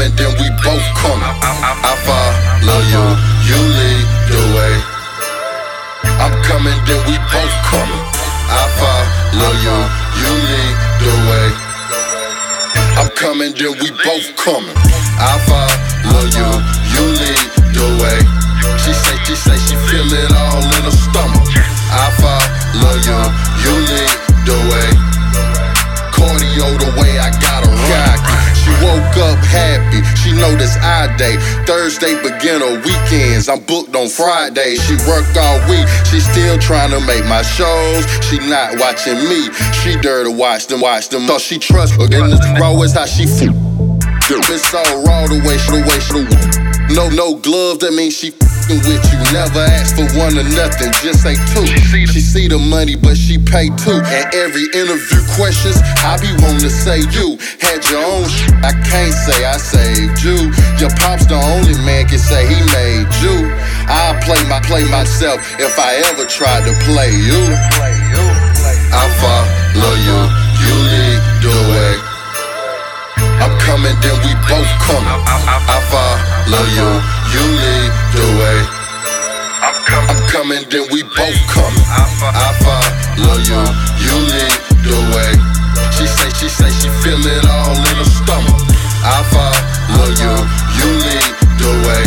coming, then we both coming. I follow you, you lead the way. I'm coming, then we both coming. I follow you, you lead the way. I'm coming, then we both coming. I follow you, you lead the way. She say, she say, she feel know this I day. Thursday begin her weekends. I'm booked on Friday. She work all week. She still trying to make my shows. She not watching me. She to watch them, watch them. Thought she trust her. And this raw is how she feel. It's all raw the way she the way she the no, no gloves, that means she with you. Never ask for one or nothing, just say two. She see the money, but she pay two. And every interview questions, I be wanting to say you had your own sh- I can't say I saved I play myself if I ever tried to play you. I follow you, you lead the way. I'm coming, then we both coming. I follow you, you lead the way. I'm coming, then we both coming. I follow you, you lead the way. She say, she say, she feel it all in her stomach. I follow you, you lead the way.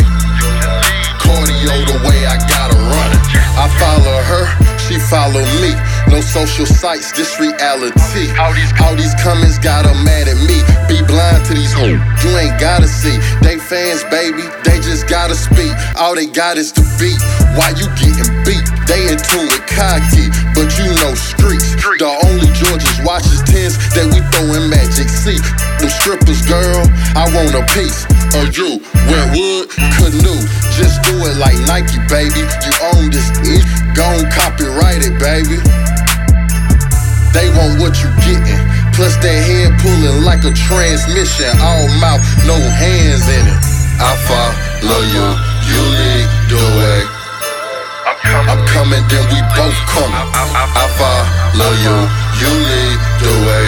No social sites, this reality. All these, all these comments got her mad at me. Be blind to these hoes, you ain't gotta see. They fans, baby, they just gotta speak. All they got is the beat. Why you getting beat? They in tune with cocky, but you know streets. The only George's watches tens that we throw in Magic City, Them strippers, girl, I want a piece of you. Wentwood, canoe, just do it like Nike, baby. You own this, gon' copyright it, baby. They want what you getting. Plus that head pulling like a transmission. All mouth, no hands in it. I follow you, you lead the way. I'm coming, then we both coming. I follow you, you lead the way.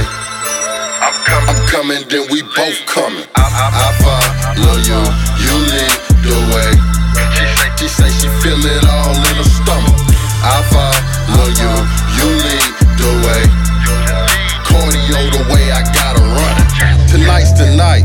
I'm coming, then we both coming. I follow you, you lead the way. She say she feel it all in her stomach. I follow you, it. Tonight's the night.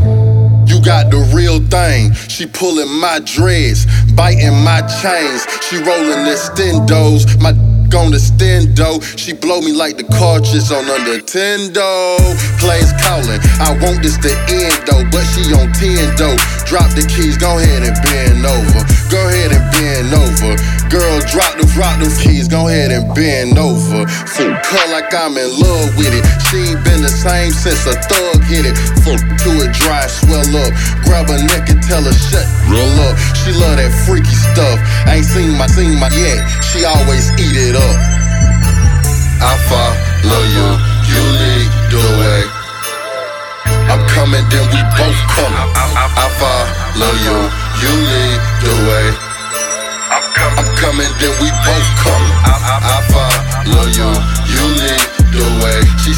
You got the real thing. She pulling my dreads, biting my chains. She rolling the stendos. My on the stendo. She blow me like the cartridge on a Nintendo. Plays calling. I want this to end though, but she on 10 though. Drop the keys, go ahead and bend over. Go ahead and bend over. Girl, drop the drop the keys, go ahead and bend over. Her like I'm in love with it. She ain't been the same since a thug hit it. Fuck to a dry, swell up. Grab her neck and tell her shut roll up. She love that freaky stuff. Ain't seen my seen my yet. She always eat it up. I follow you, you lead the way. I'm coming, then we both coming. I follow you, you lead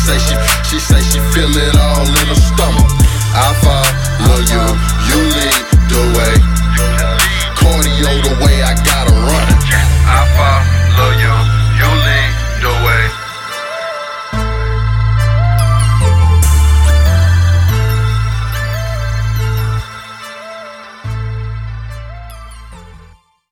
say she, she say she feel it all in her stomach. I fall, love you, you lead the way.